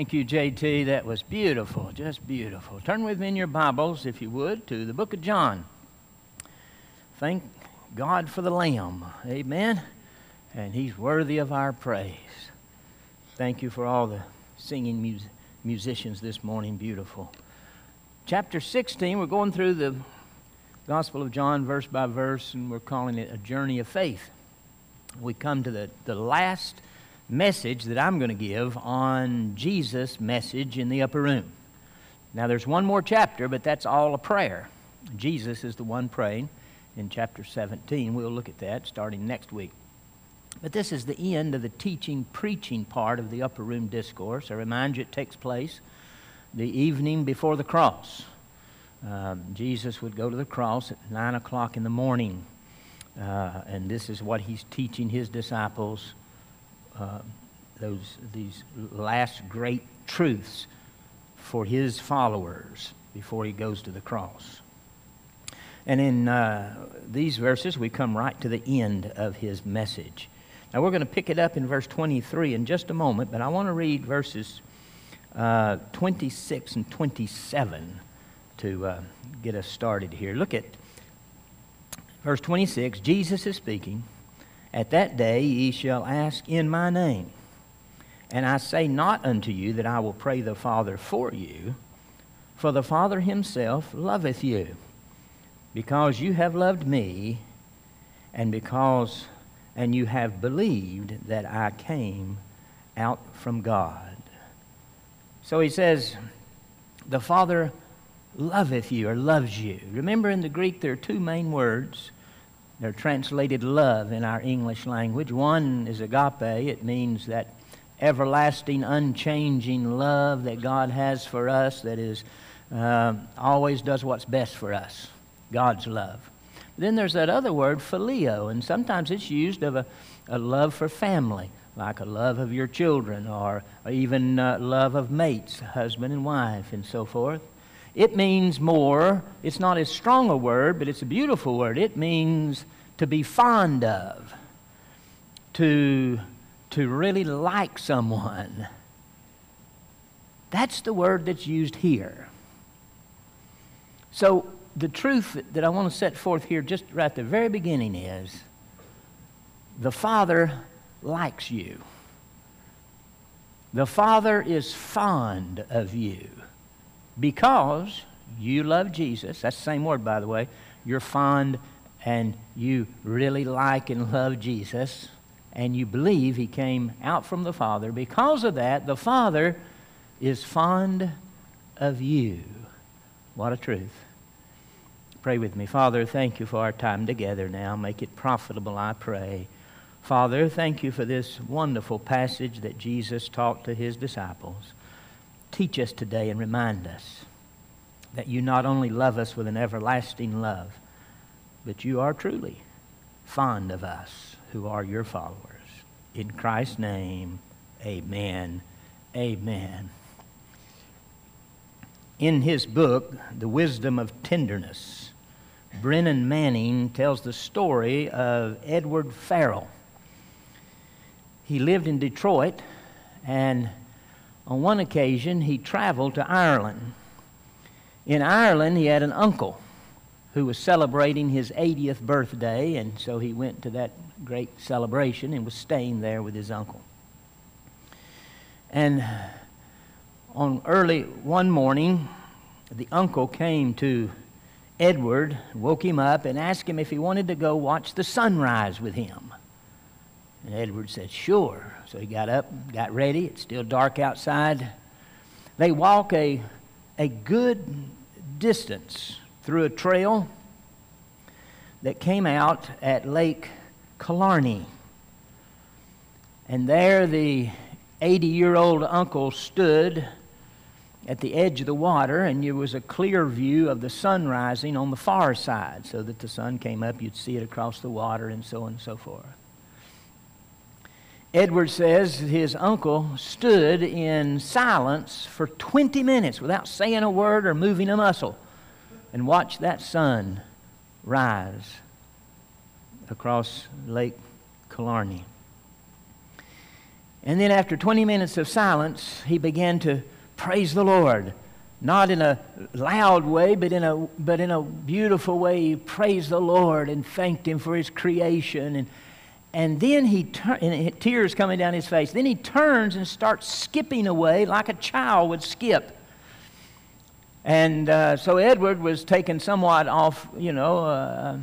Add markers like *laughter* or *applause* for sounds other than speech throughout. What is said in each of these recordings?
Thank you, JT. That was beautiful, just beautiful. Turn with me in your Bibles, if you would, to the book of John. Thank God for the Lamb. Amen. And He's worthy of our praise. Thank you for all the singing mus- musicians this morning. Beautiful. Chapter 16, we're going through the Gospel of John verse by verse, and we're calling it a journey of faith. We come to the, the last message that I'm going to give on Jesus' message in the upper room. Now, there's one more chapter, but that's all a prayer. Jesus is the one praying in chapter 17. We'll look at that starting next week. But this is the end of the teaching, preaching part of the upper room discourse. I remind you, it takes place the evening before the cross. Um, Jesus would go to the cross at 9 o'clock in the morning. Uh, and this is what he's teaching his disciples uh, those, these last great truths for his followers before he goes to the cross. And in uh, these verses, we come right to the end of his message. Now, we're going to pick it up in verse 23 in just a moment, but I want to read verses uh, 26 and 27 to uh, get us started here. Look at verse 26. Jesus is speaking. At that day ye shall ask in my name. And I say not unto you that I will pray the Father for you, for the Father himself loveth you, because you have loved me, and because and you have believed that I came out from God. So he says, the Father loveth you or loves you. Remember in the Greek there are two main words they're translated love in our English language. One is agape, it means that everlasting, unchanging love that God has for us that is uh, always does what's best for us. God's love. Then there's that other word, phileo, and sometimes it's used of a, a love for family, like a love of your children, or, even uh, love of mates, husband and wife, and so forth. It means more, it's not as strong a word, but it's a beautiful word. It means to be fond of, to, to really like someone. That's the word that's used here. So, the truth that I want to set forth here, just right at the very beginning, is the Father likes you. The Father is fond of you because you love Jesus. That's the same word, by the way. You're fond and you really like and love Jesus and you believe he came out from the Father. Because of that, the Father is fond of you. What a truth. Pray with me. Father, thank you for our time together now. Make it profitable, I pray. Father, thank you for this wonderful passage that Jesus taught to his disciples. Teach us today and remind us that you not only love us with an everlasting love, but you are truly fond of us who are your followers. In Christ's name, amen. Amen. In his book, The Wisdom of Tenderness, Brennan Manning tells the story of Edward Farrell. He lived in Detroit, and on one occasion he traveled to Ireland. In Ireland, he had an uncle who was celebrating his 80th birthday, and so he went to that great celebration and was staying there with his uncle. And on early one morning, the uncle came to Edward, woke him up, and asked him if he wanted to go watch the sunrise with him. And Edward said, Sure. So he got up, got ready. It's still dark outside. They walk a, a good distance through a trail that came out at Lake Killarney. And there the 80 year old uncle stood at the edge of the water, and there was a clear view of the sun rising on the far side, so that the sun came up, you'd see it across the water, and so on and so forth. Edward says his uncle stood in silence for 20 minutes without saying a word or moving a muscle and watched that sun rise across Lake Killarney. And then, after 20 minutes of silence, he began to praise the Lord. Not in a loud way, but in a, but in a beautiful way. He praised the Lord and thanked Him for His creation. And, and then he turns, tears coming down his face. Then he turns and starts skipping away like a child would skip. And uh, so Edward was taken somewhat off, you know, uh,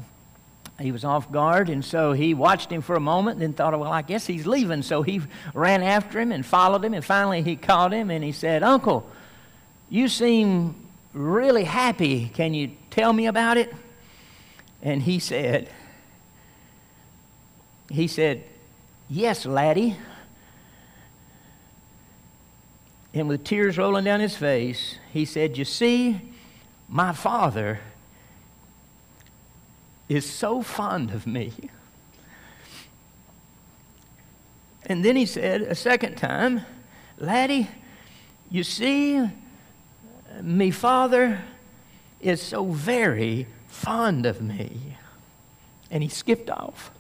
he was off guard, and so he watched him for a moment, and then thought, well, I guess he's leaving. So he ran after him and followed him, and finally he caught him and he said, Uncle, you seem really happy. Can you tell me about it? And he said, he said, Yes, laddie. And with tears rolling down his face, he said, You see, my father is so fond of me. And then he said a second time, Laddie, you see, me father is so very fond of me. And he skipped off,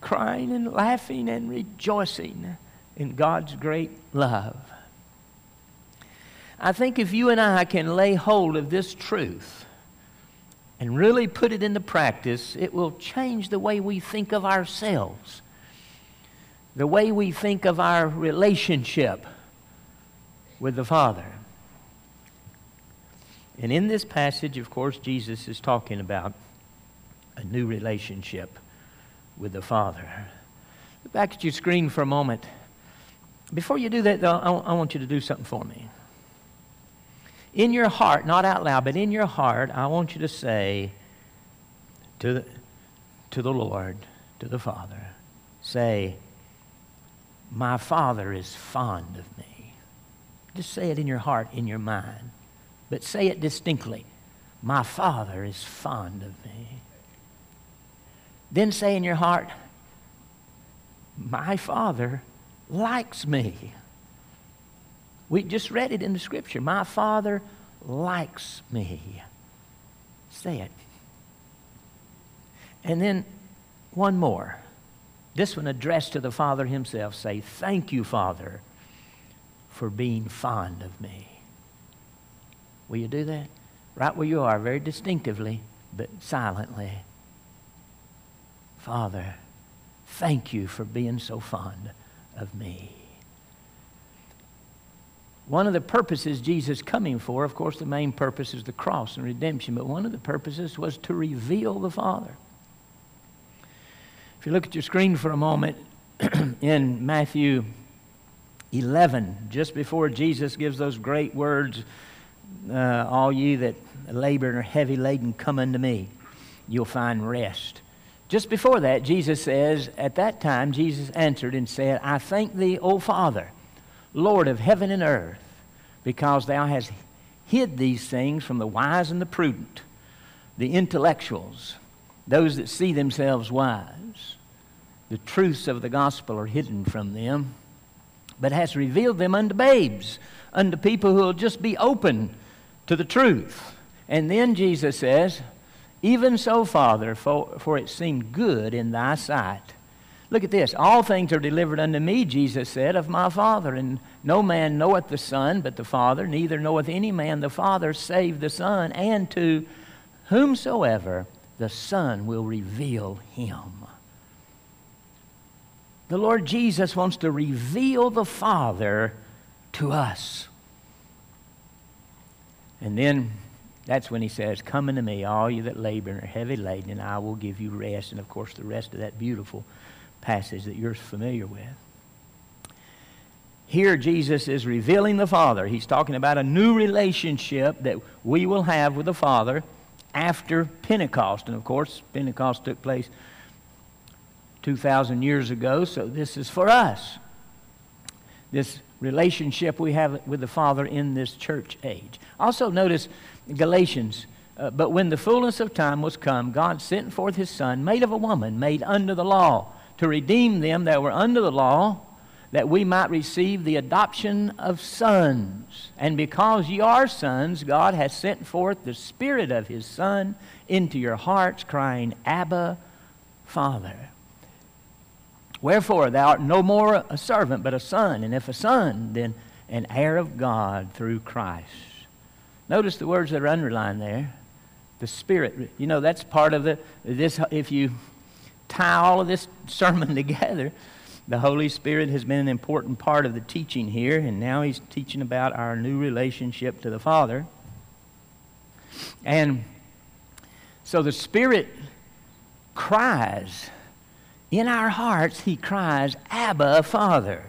crying and laughing and rejoicing in God's great love. I think if you and I can lay hold of this truth and really put it into practice, it will change the way we think of ourselves, the way we think of our relationship with the Father. And in this passage, of course, Jesus is talking about a new relationship with the Father. Look back at your screen for a moment. Before you do that, though, I want you to do something for me in your heart, not out loud, but in your heart, I want you to say to the, to the Lord, to the Father, say, My Father is fond of me. Just say it in your heart, in your mind, but say it distinctly. My Father is fond of me. Then say in your heart, My Father likes me. We just read it in the scripture. My Father likes me. Say it. And then one more. This one addressed to the Father himself. Say, Thank you, Father, for being fond of me. Will you do that? Right where you are, very distinctively, but silently. Father, thank you for being so fond of me. One of the purposes Jesus coming for, of course, the main purpose is the cross and redemption, but one of the purposes was to reveal the Father. If you look at your screen for a moment, *clears throat* in Matthew 11, just before Jesus gives those great words, uh, all ye that labor and are heavy laden, come unto me. You'll find rest. Just before that, Jesus says, At that time, Jesus answered and said, I thank thee, O Father Lord of heaven and earth, because thou hast hid these things from the wise and the prudent, the intellectuals, those that see themselves wise. The truths of the gospel are hidden from them, but hast revealed them unto babes, unto people who will just be open to the truth. And then Jesus says, Even so, Father, for, for it seemed good in thy sight Look at this. All things are delivered unto me, Jesus said, of my Father. And no man knoweth the Son but the Father, neither knoweth any man the Father save the Son, and to whomsoever the Son will reveal him. The Lord Jesus wants to reveal the Father to us. And then that's when he says, Come unto me, all you that labor and are heavy laden, and I will give you rest. And of course, the rest of that beautiful passage that you're familiar with. Here, Jesus is revealing the Father. He's talking about a new relationship that we will have with the Father after Pentecost. And of course, Pentecost took place 2,000 years ago, so this is for us. This relationship we have with the Father in this church age. Also, notice Galatians. Uh, but when the fullness of time was come, God sent forth his Son, made of a woman, made under the law to redeem them that were under the law, that we might receive the adoption of sons. And because ye are sons, God has sent forth the Spirit of His Son into your hearts, crying, Abba, Father. Wherefore, thou art no more a servant, but a son, and if a son, then an heir of God through Christ. Notice the words that are underlined there. The Spirit. You know, that's part of the, this, if you tie all of this sermon *laughs* together, the Holy Spirit has been an important part of the teaching here, and now he's teaching about our new relationship to the Father. And so the Spirit cries. In our hearts, he cries, Abba, Father.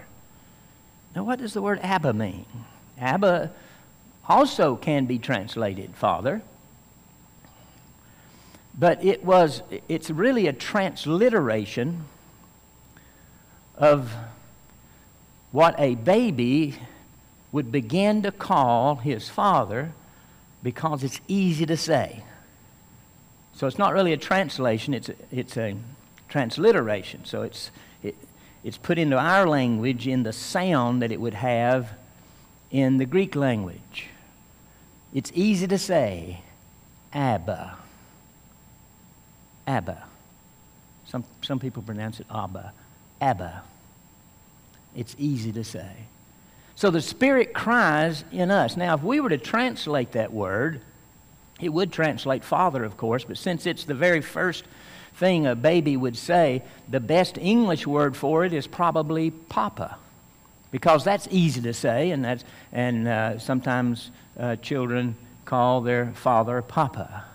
Now, what does the word Abba mean? Abba also can be translated Father. But it was, it's really a transliteration of what a baby would begin to call his father because it's easy to say. So it's not really a translation, it's a, it's a transliteration. So it's, it, it's put into our language in the sound that it would have in the Greek language. It's easy to say, Abba. Abba. Some, some people pronounce it Abba. Abba. It's easy to say. So the Spirit cries in us. Now, if we were to translate that word, it would translate Father, of course, but since it's the very first thing a baby would say, the best English word for it is probably Papa, because that's easy to say, and, that's, and uh, sometimes uh, children call their father Papa.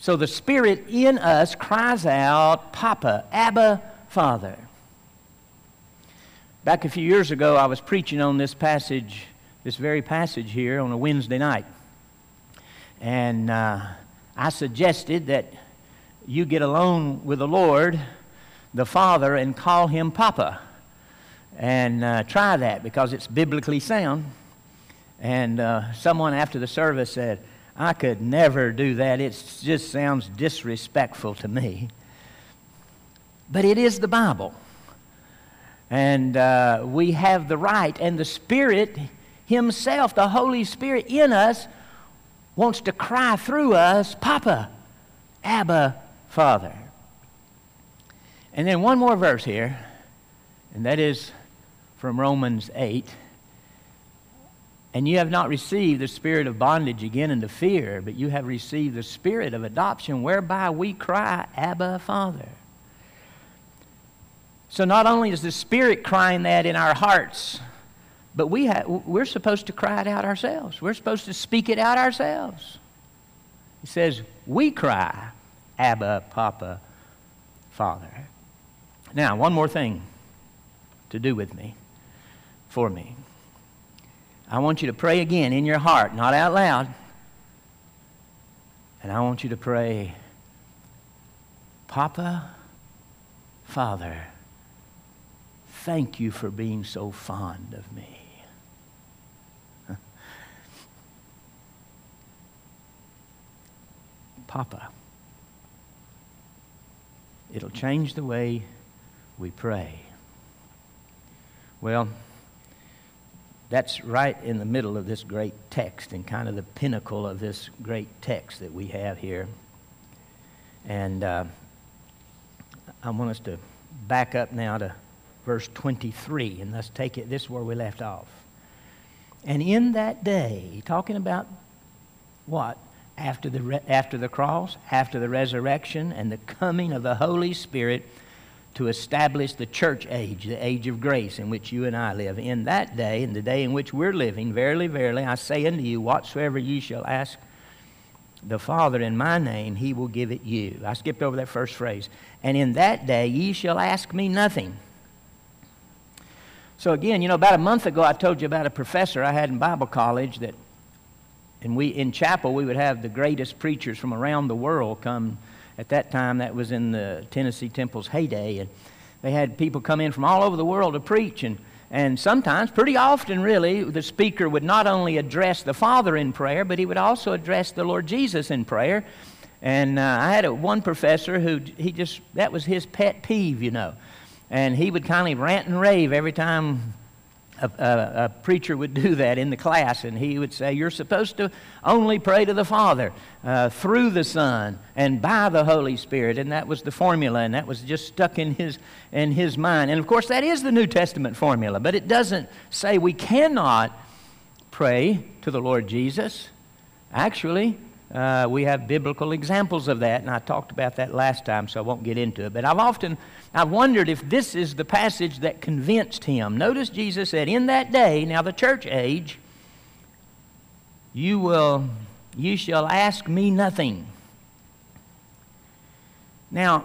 So the Spirit in us cries out, Papa, Abba, Father. Back a few years ago, I was preaching on this passage, this very passage here, on a Wednesday night. And uh, I suggested that you get alone with the Lord, the Father, and call him Papa. And uh, try that because it's biblically sound. And uh, someone after the service said, I could never do that. It just sounds disrespectful to me. But it is the Bible. And uh, we have the right, and the Spirit Himself, the Holy Spirit in us, wants to cry through us, Papa, Abba, Father. And then one more verse here, and that is from Romans 8. And you have not received the spirit of bondage again into fear, but you have received the spirit of adoption, whereby we cry, Abba, Father. So not only is the Spirit crying that in our hearts, but we we're supposed to cry it out ourselves. We're supposed to speak it out ourselves. He says, We cry, Abba, Papa, Father. Now, one more thing to do with me, for me. I want you to pray again in your heart, not out loud. And I want you to pray, Papa, Father, thank you for being so fond of me. *laughs* Papa. It'll change the way we pray. Well, that's right in the middle of this great text and kind of the pinnacle of this great text that we have here. And uh, I want us to back up now to verse 23, and let's take it. This is where we left off. And in that day, talking about what? After the, re- after the cross, after the resurrection, and the coming of the Holy Spirit to establish the church age, the age of grace in which you and I live. In that day, in the day in which we're living, verily, verily, I say unto you, whatsoever ye shall ask the Father in my name, he will give it you. I skipped over that first phrase. And in that day ye shall ask me nothing. So again, you know, about a month ago I told you about a professor I had in Bible college that and we in chapel we would have the greatest preachers from around the world come at that time, that was in the Tennessee Temple's heyday. And they had people come in from all over the world to preach. And, and sometimes, pretty often really, the speaker would not only address the Father in prayer, but he would also address the Lord Jesus in prayer. And uh, I had a, one professor who he just, that was his pet peeve, you know. And he would kind of rant and rave every time a, a, a, preacher would do that in the class, and he would say, You're supposed to only pray to the Father uh, through the Son and by the Holy Spirit. And that was the formula, and that was just stuck in his, in his mind. And of course, that is the New Testament formula, but it doesn't say we cannot pray to the Lord Jesus. Actually, uh, we have biblical examples of that, and I talked about that last time, so I won't get into it. But I've often I've wondered if this is the passage that convinced him. Notice Jesus said, "In that day, now the church age, you will, you shall ask me nothing." Now,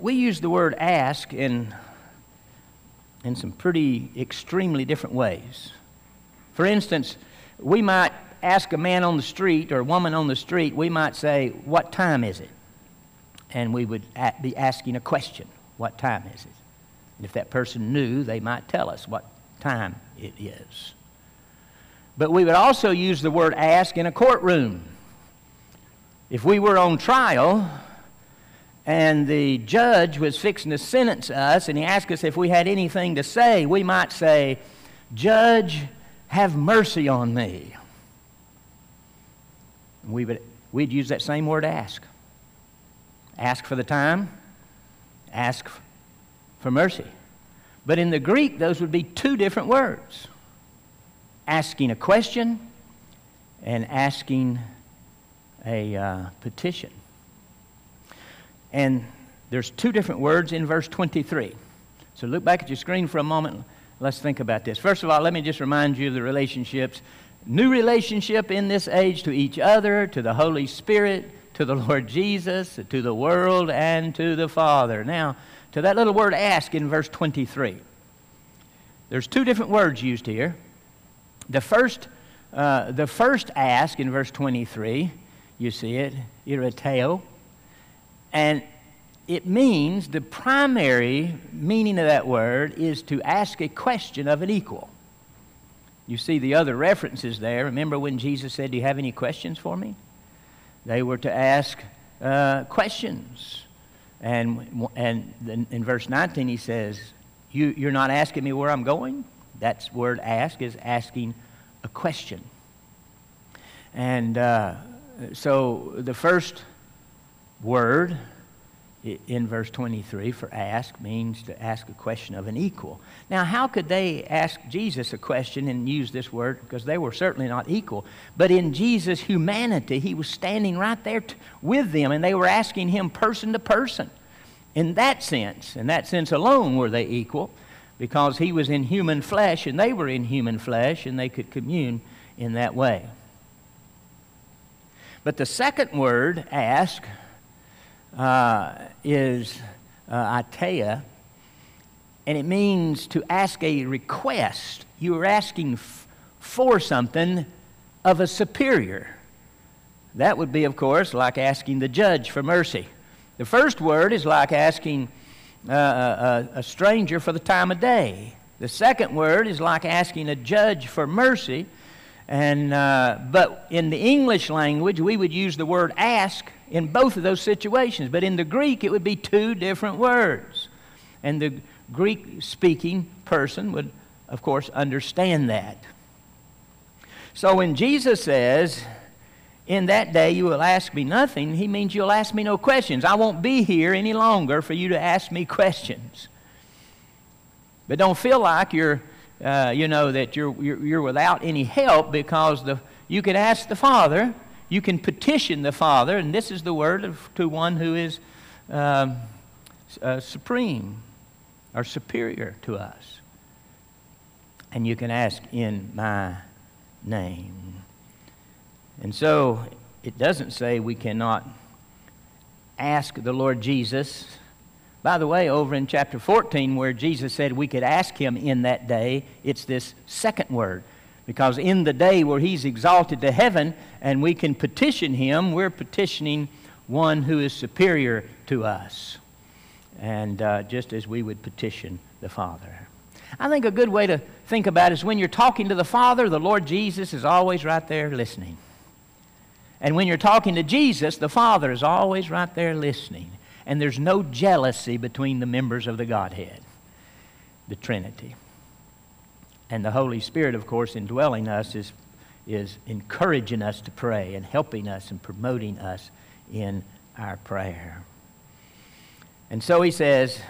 we use the word "ask" in in some pretty extremely different ways. For instance, we might ask a man on the street or a woman on the street, we might say, What time is it? And we would be asking a question What time is it? And if that person knew, they might tell us what time it is. But we would also use the word ask in a courtroom. If we were on trial and the judge was fixing to sentence us and he asked us if we had anything to say, we might say, Judge, have mercy on me we would, we'd use that same word ask. Ask for the time, ask for mercy. But in the Greek, those would be two different words asking a question and asking a uh, petition. And there's two different words in verse 23. So look back at your screen for a moment. Let's think about this. First of all, let me just remind you of the relationships new relationship in this age to each other, to the Holy Spirit, to the Lord Jesus, to the world, and to the Father. Now, to that little word ask in verse 23. There's two different words used here. The first, uh, the first ask in verse 23, you see it, erotao, and it means the primary meaning of that word is to ask a question of an equal. You see the other references there. Remember when Jesus said, Do you have any questions for me? They were to ask uh, questions. And, and in verse 19, he says, you, You're not asking me where I'm going? That word ask is asking a question. And uh, so the first word in verse 23 for ask means to ask a question of an equal. Now, how could they ask Jesus a question and use this word? Because they were certainly not equal. But in Jesus' humanity, he was standing right there t- with them, and they were asking him person to person. In that sense, in that sense alone, were they equal, because he was in human flesh and they were in human flesh, and they could commune in that way. But the second word, ask, uh, is uh, aiteo, and it means to ask a request. You are asking f- for something of a superior. That would be, of course, like asking the judge for mercy. The first word is like asking uh, a, a, stranger for the time of day. The second word is like asking a judge for mercy. And, uh, but in the English language, we would use the word ask in both of those situations. But in the Greek, it would be two different words. And the Greek speaking person would, of course, understand that. So when Jesus says, In that day you will ask me nothing, he means you'll ask me no questions. I won't be here any longer for you to ask me questions. But don't feel like you're, uh, you know, that you're, you're, you're without any help because the, you can ask the Father you can petition the Father, and this is the word of, to one who is um, uh, supreme or superior to us. And you can ask in my name. And so it doesn't say we cannot ask the Lord Jesus. By the way, over in chapter 14, where Jesus said we could ask him in that day, it's this second word. Because in the day where he's exalted to heaven and we can petition him, we're petitioning one who is superior to us. And uh, just as we would petition the Father. I think a good way to think about it is when you're talking to the Father, the Lord Jesus is always right there listening. And when you're talking to Jesus, the Father is always right there listening. And there's no jealousy between the members of the Godhead, the Trinity. And the Holy Spirit, of course, indwelling us is, is encouraging us to pray and helping us and promoting us in our prayer. And so he says,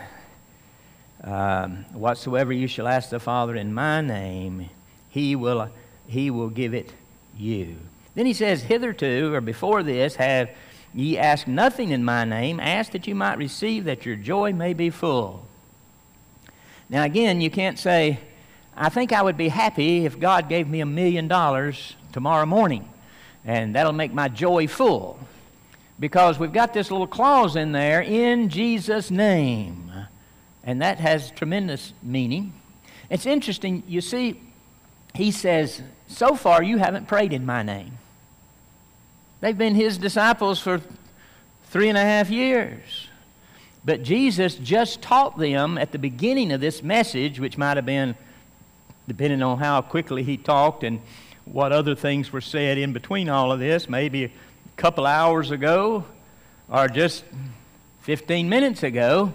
um, Whatsoever you shall ask the Father in my name, he will, he will give it you. Then he says, Hitherto, or before this, have ye asked nothing in my name. Ask that you might receive, that your joy may be full. Now, again, you can't say, I think I would be happy if God gave me a million dollars tomorrow morning, and that'll make my joy full. Because we've got this little clause in there, in Jesus' name. And that has tremendous meaning. It's interesting, you see, he says, So far you haven't prayed in my name. They've been his disciples for three and a half years. But Jesus just taught them at the beginning of this message, which might have been depending on how quickly he talked and what other things were said in between all of this, maybe a couple hours ago or just 15 minutes ago.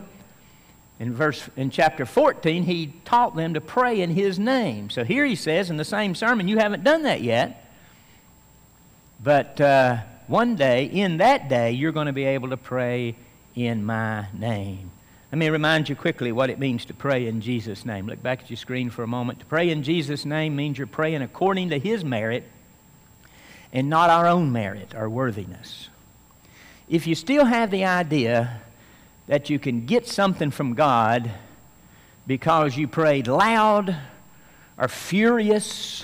In verse in chapter 14, he taught them to pray in his name. So here he says in the same sermon, you haven't done that yet. But uh, one day, in that day, you're going to be able to pray in my name. Let me remind you quickly what it means to pray in Jesus' name. Look back at your screen for a moment. To pray in Jesus' name means you're praying according to His merit and not our own merit or worthiness. If you still have the idea that you can get something from God because you prayed loud or furious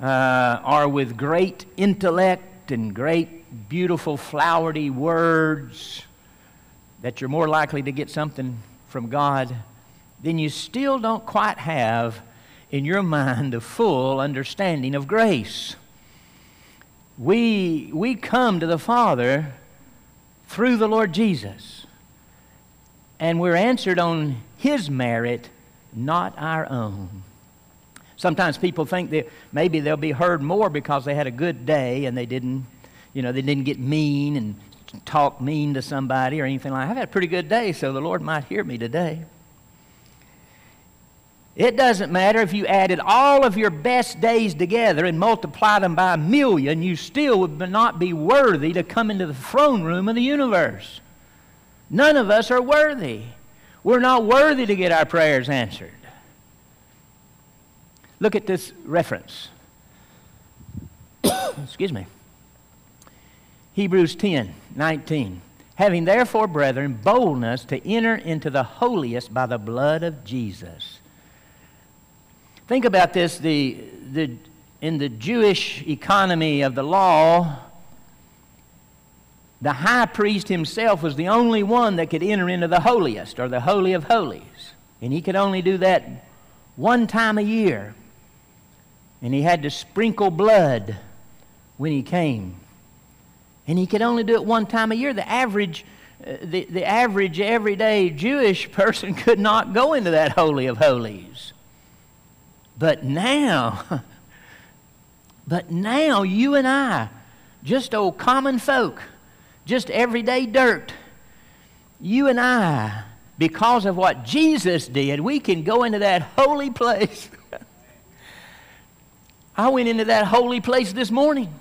uh, or with great intellect and great, beautiful, flowery words, that you're more likely to get something from God, then you still don't quite have in your mind a full understanding of grace. We, we come to the Father through the Lord Jesus, and we're answered on His merit, not our own. Sometimes people think that maybe they'll be heard more because they had a good day and they didn't, you know, they didn't get mean and talk mean to somebody or anything like that. I've had a pretty good day, so the Lord might hear me today. It doesn't matter if you added all of your best days together and multiplied them by a million, you still would not be worthy to come into the throne room of the universe. None of us are worthy. We're not worthy to get our prayers answered. Look at this reference. *coughs* Excuse me. Hebrews 10 19. Having therefore, brethren, boldness to enter into the holiest by the blood of Jesus. Think about this the, the, in the Jewish economy of the law, the high priest himself was the only one that could enter into the holiest or the Holy of Holies. And he could only do that one time a year. And he had to sprinkle blood when he came. And he could only do it one time a year. The average, uh, the, the average everyday Jewish *laughs* person could not go into that Holy of Holies. But now, *laughs* but now you and I, just old common folk, just everyday dirt, you and I, because of what Jesus did, we can go into that holy place. *laughs* I went into that holy place this morning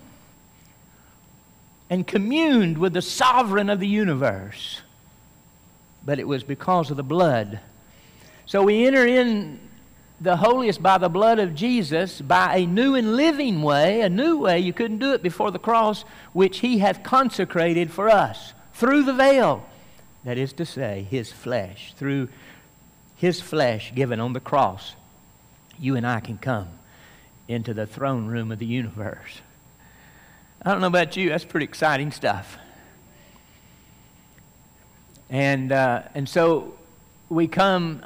and communed with the sovereign of the universe. But it was because of the blood. So we enter in the holiest by the blood of Jesus, by a new and living way, a new way. You couldn't do it before the cross, which he hath consecrated for us through the veil. That is to say, his flesh. Through his flesh given on the cross, you and I can come into the throne room of the universe. I don't know about you, that's pretty exciting stuff. And, uh, and so we come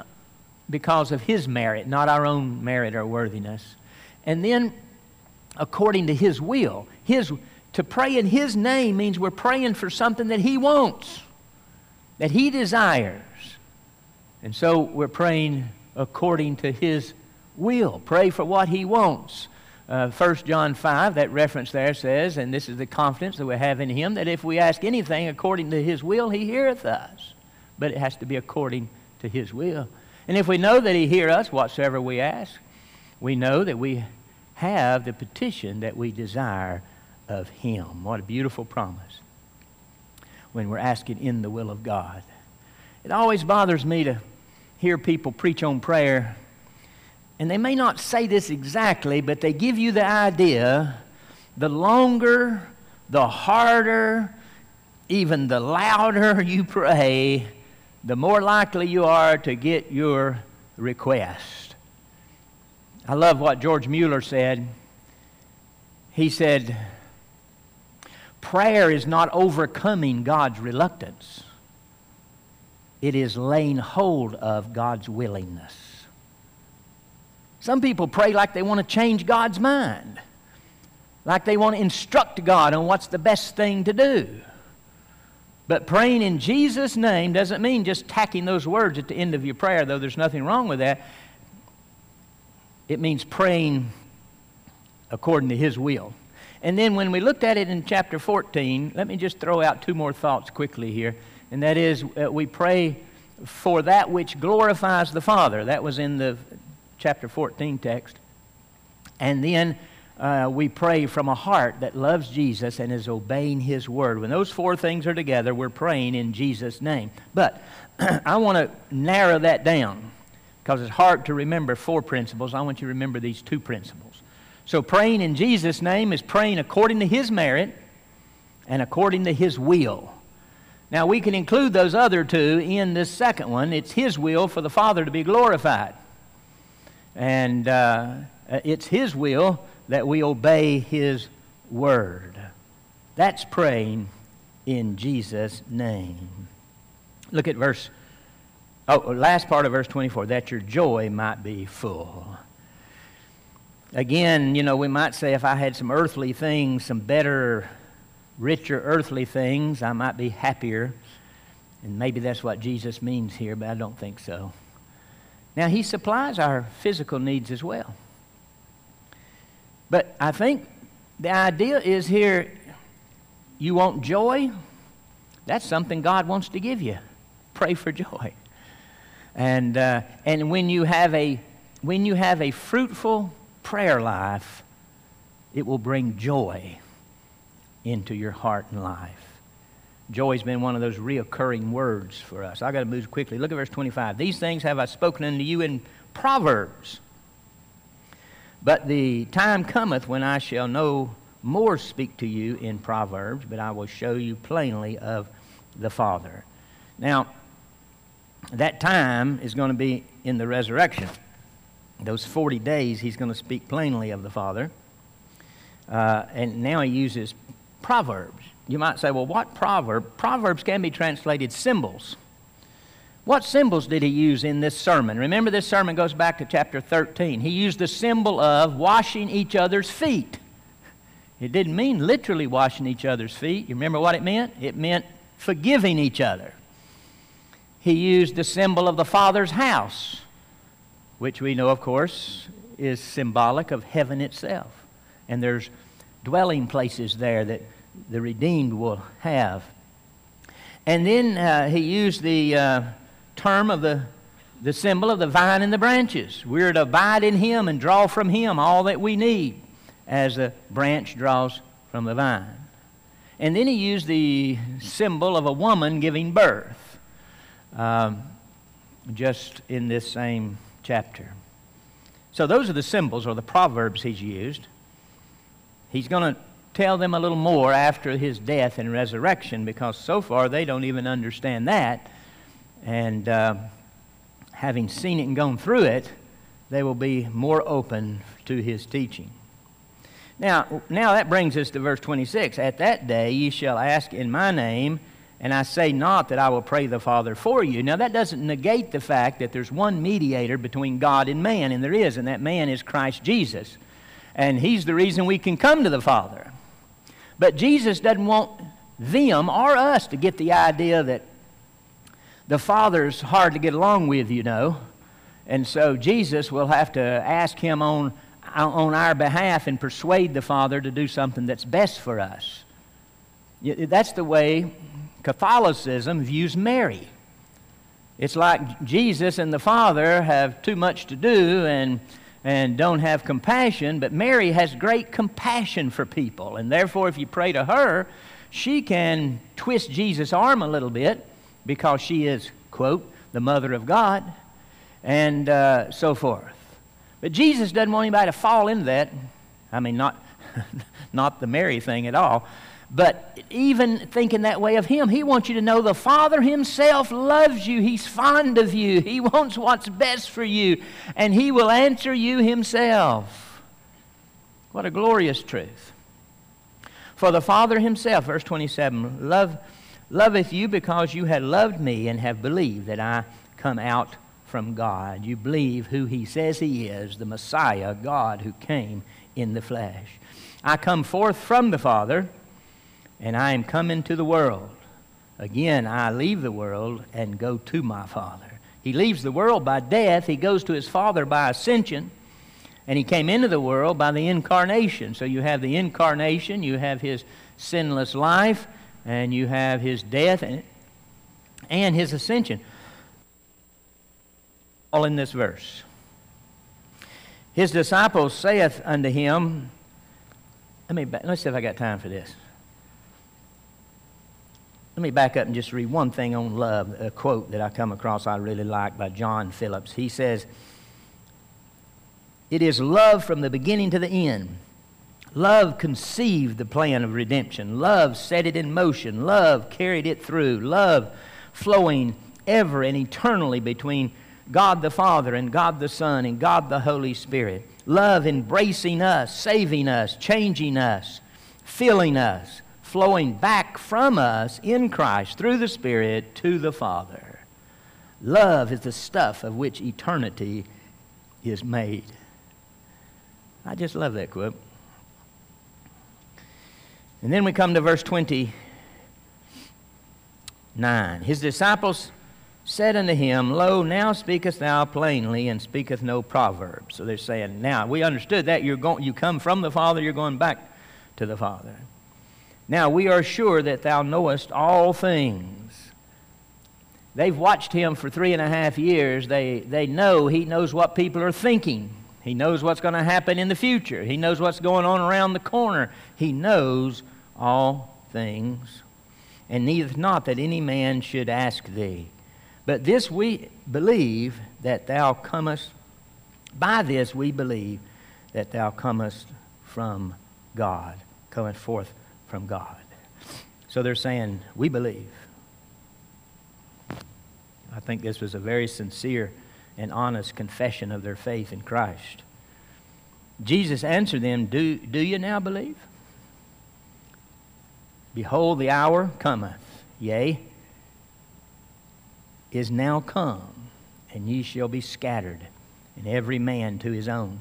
because of His merit, not our own merit or worthiness. And then, according to His will, His, to pray in His name means we're praying for something that He wants, that He desires. And so we're praying according to His will. Pray for what He wants. Uh, 1 John 5, that reference there says, and this is the confidence that we have in Him, that if we ask anything according to His will, He heareth us. But it has to be according to His will. And if we know that He hear us, whatsoever we ask, we know that we have the petition that we desire of Him. What a beautiful promise when we're asking in the will of God. It always bothers me to hear people preach on prayer, and they may not say this exactly, but they give you the idea the longer, the harder, even the louder *laughs* you pray, the more likely you are to get your request. I love what George Mueller said. He said, Prayer is not overcoming God's reluctance, it is laying hold of God's willingness. Some people pray like they want to change God's mind, like they want to instruct God on what's the best thing to do. But praying in Jesus' name doesn't mean just tacking those words at the end of your prayer, though there's nothing wrong with that. It means praying according to His will. And then when we looked at it in chapter 14, let me just throw out two more thoughts quickly here. And that is, uh, we pray for that which glorifies the Father. That was in the chapter 14 text. And then uh, we pray from a heart that loves Jesus and is obeying His word. When those four things are together, we're praying in Jesus' name. But *clears throat* I want to narrow that down because it's hard to remember four principles. I want you to remember these two principles. So, praying in Jesus' name is praying according to His merit and according to His will. Now, we can include those other two in this second one. It's His will for the Father to be glorified. And uh, it's His will that we obey His word. That's praying in Jesus' name. Look at verse, oh, last part of verse 24, that your joy might be full. Again, you know, we might say if I had some earthly things, some better, richer earthly things, I might be happier. And maybe that's what Jesus means here, but I don't think so. Now, He supplies our physical needs as well. But I think the idea is here you want joy? That's something God wants to give you. Pray for joy. And, uh, and when, you have a, when you have a fruitful prayer life, it will bring joy into your heart and life. Joy's been one of those reoccurring words for us. I got to move quickly. Look at verse 25. These things have I spoken unto you in Proverbs but the time cometh when I shall no more speak to you in Proverbs, but I will show you plainly of the Father. Now, that time is going to be in the resurrection. Those 40 days, he's going to speak plainly of the Father. Uh, and now he uses Proverbs. You might say, well, what proverb? Proverbs can be translated symbols. What symbols did he use in this sermon? Remember, this sermon goes back to chapter 13. He used the symbol of washing each other's feet. It didn't mean literally washing each other's feet. You remember what it meant? It meant forgiving each other. He used the symbol of the Father's house, which we know, of course, is symbolic of heaven itself. And there's dwelling places there that the redeemed will have. And then uh, he used the. Uh, term of the, the symbol of the vine and the branches. We're to abide in Him and draw from Him all that we need as the branch draws from the vine. And then he used the symbol of a woman giving birth, um, just in this same chapter. So those are the symbols or the proverbs he's used. He's going to tell them a little more after his death and resurrection because so far they don't even understand that. And uh, having seen it and gone through it, they will be more open to his teaching. Now, now that brings us to verse 26. At that day ye shall ask in my name, and I say not that I will pray the Father for you. Now, that doesn't negate the fact that there's one mediator between God and man, and there is, and that man is Christ Jesus. And he's the reason we can come to the Father. But Jesus doesn't want them or us to get the idea that the Father's hard to get along with, you know. And so Jesus will have to ask him on, on our behalf and persuade the Father to do something that's best for us. That's the way Catholicism views Mary. It's like Jesus and the Father have too much to do, and and don't have compassion, but Mary has great compassion for people. And therefore, if you pray to her, she can twist Jesus' arm a little bit because she is, quote, the mother of God, and uh, so forth. But Jesus doesn't want anybody to fall into that. I mean, not, *laughs* not the Mary thing at all. But even thinking that way of Him, He wants you to know the Father Himself loves you. He's fond of you. He wants what's best for you. And He will answer you Himself. What a glorious truth. For the Father Himself, verse 27, love, loveth you because you had loved me and have believed that I come out from God. You believe who He says He is, the Messiah, God who came in the flesh. I come forth from the Father and I am coming to the world. Again, I leave the world and go to my Father. He leaves the world by death, he goes to his Father by ascension, and he came into the world by the incarnation. So you have the incarnation, you have his sinless life, and you have his death and, and his ascension. All in this verse. His disciples saith unto him, let me, let's see if I got time for this. Let me back up and just read one thing on love, a quote that I come across I really like by John Phillips. He says, It is love from the beginning to the end. Love conceived the plan of redemption. Love set it in motion. Love carried it through. Love flowing ever and eternally between God the Father and God the Son and God the Holy Spirit. Love embracing us, saving us, changing us, filling us flowing back from us in Christ through the Spirit to the Father. Love is the stuff of which eternity is made. I just love that quote. And then we come to verse 29. His disciples said unto him, Lo, now speakest thou plainly, and speaketh no proverb. So they're saying, Now, we understood that. You're going, you come from the Father, you're going back to the Father. Now we are sure that thou knowest all things. They've watched him for three and a half years. They, they know he knows what people are thinking. He knows what's going to happen in the future. He knows what's going on around the corner. He knows all things. And needeth not that any man should ask thee. But this we believe that thou comest, by this we believe that thou comest from God, cometh forth from God. So they're saying, We believe. I think this was a very sincere and honest confession of their faith in Christ. Jesus answered them, Do, do you now believe? Behold, the hour cometh, yea, is now come, and ye shall be scattered, and every man to his own,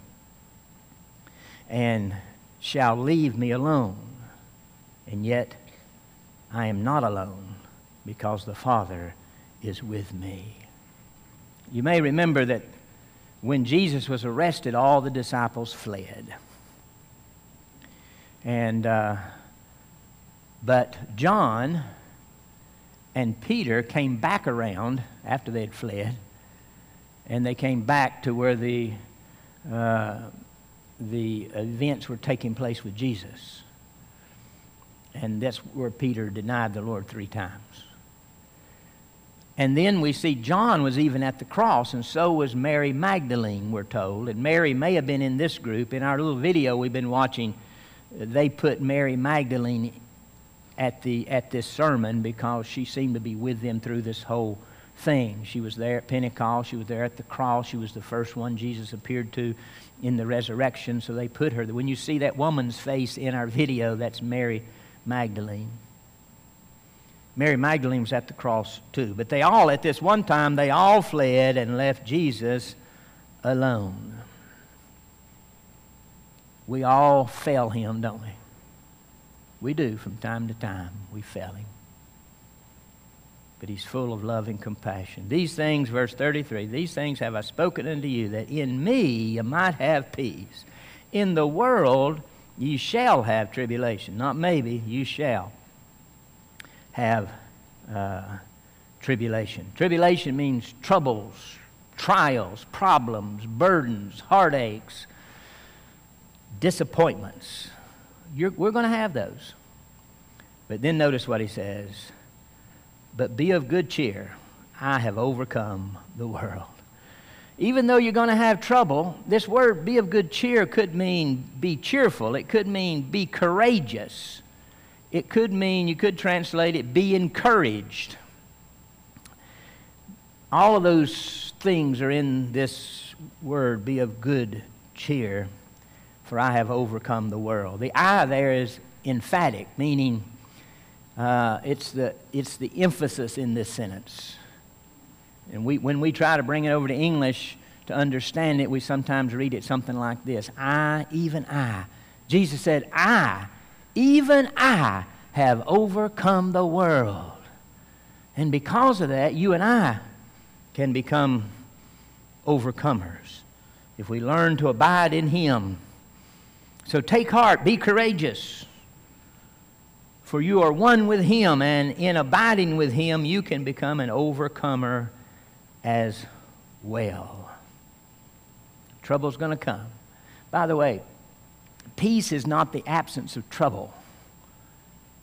and shall leave me alone. And yet, I am not alone because the Father is with me. You may remember that when Jesus was arrested, all the disciples fled. And, uh, but John and Peter came back around after they had fled, and they came back to where the, uh, the events were taking place with Jesus. And that's where Peter denied the Lord three times. And then we see John was even at the cross, and so was Mary Magdalene, we're told. And Mary may have been in this group. In our little video we've been watching, they put Mary Magdalene at, the, at this sermon because she seemed to be with them through this whole thing. She was there at Pentecost, she was there at the cross, she was the first one Jesus appeared to in the resurrection, so they put her. When you see that woman's face in our video, that's Mary Magdalene. Mary Magdalene was at the cross too. But they all, at this one time, they all fled and left Jesus alone. We all fail him, don't we? We do from time to time. We fail him. But he's full of love and compassion. These things, verse 33, these things have I spoken unto you, that in me you might have peace. In the world you shall have tribulation. Not maybe, you shall have uh, tribulation. Tribulation means troubles, trials, problems, burdens, heartaches, disappointments. You're, we're going to have those. But then notice what he says But be of good cheer. I have overcome the world. Even though you're going to have trouble, this word be of good cheer could mean be cheerful. It could mean be courageous. It could mean, you could translate it, be encouraged. All of those things are in this word, be of good cheer, for I have overcome the world. The I there is emphatic, meaning uh, it's, the, it's the emphasis in this sentence. And we, when we try to bring it over to English to understand it, we sometimes read it something like this I, even I. Jesus said, I, even I, have overcome the world. And because of that, you and I can become overcomers if we learn to abide in Him. So take heart, be courageous, for you are one with Him, and in abiding with Him, you can become an overcomer as well. Trouble's going to come. By the way, peace is not the absence of trouble.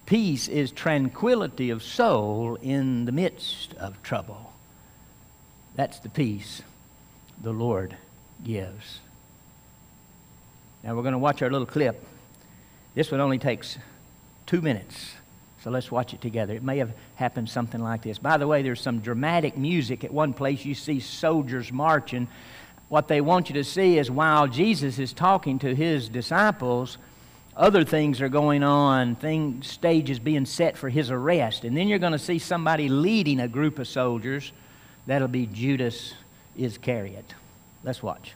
Peace is tranquility of soul in the midst of trouble. That's the peace the Lord gives. Now we're going to watch our little clip. This one only takes two minutes. So let's watch it together. It may have happened something like this. By the way, there's some dramatic music. At one place, you see soldiers marching. What they want you to see is while Jesus is talking to his disciples, other things are going on. Thing, stage is being set for his arrest. And then you're going to see somebody leading a group of soldiers That'll be Judas Iscariot. Let's watch.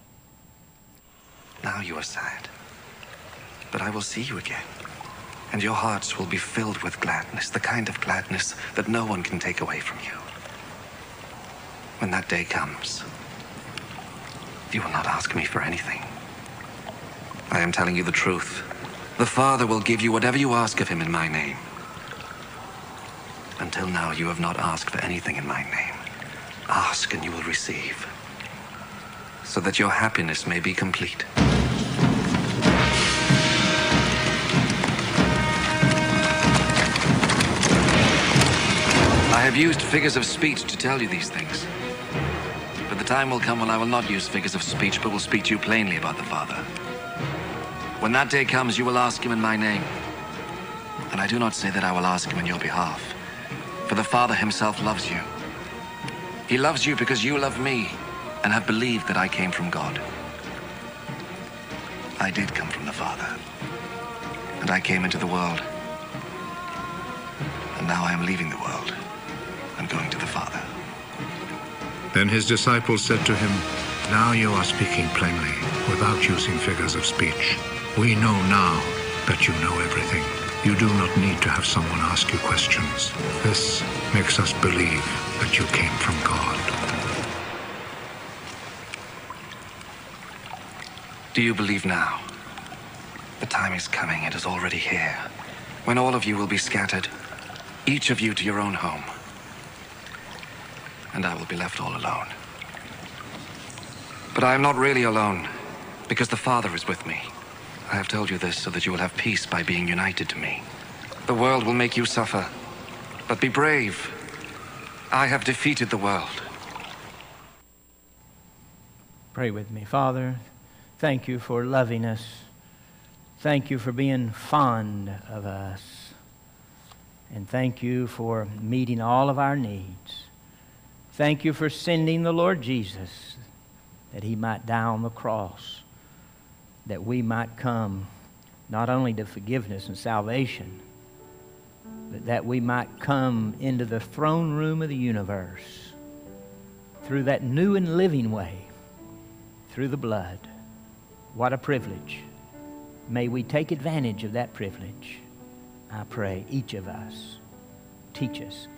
Now you are sad, but I will see you again, and your hearts will be filled with gladness, the kind of gladness that no one can take away from you. When that day comes, you will not ask me for anything. I am telling you the truth. The Father will give you whatever you ask of him in my name. Until now, you have not asked for anything in my name. Ask and you will receive, so that your happiness may be complete. I have used figures of speech to tell you these things. But the time will come when I will not use figures of speech, but will speak to you plainly about the Father. When that day comes, you will ask him in my name. And I do not say that I will ask him in your behalf, for the Father himself loves you. He loves you because you love me and have believed that I came from God. I did come from the Father. And I came into the world. And now I am leaving the world going to the Father. Then his disciples said to him, Now you are speaking plainly, without using figures of speech. We know now that you know everything. You do not need to have someone ask you questions. This makes us believe that you came from God. Do you believe now? The time is coming, it is already here, when all of you will be scattered, each of you to your own home. And I will be left all alone. But I am not really alone, because the Father is with me. I have told you this so that you will have peace by being united to me. The world will make you suffer, but be brave. I have defeated the world. Pray with me. Father, thank you for loving us. Thank you for being fond of us. And thank you for meeting all of our needs. Thank you for sending the Lord Jesus that he might die on the cross, that we might come not only to forgiveness and salvation but that we might come into the throne room of the universe through that new and living way, through the blood. What a privilege. May we take advantage of that privilege. I pray, each of us, teach us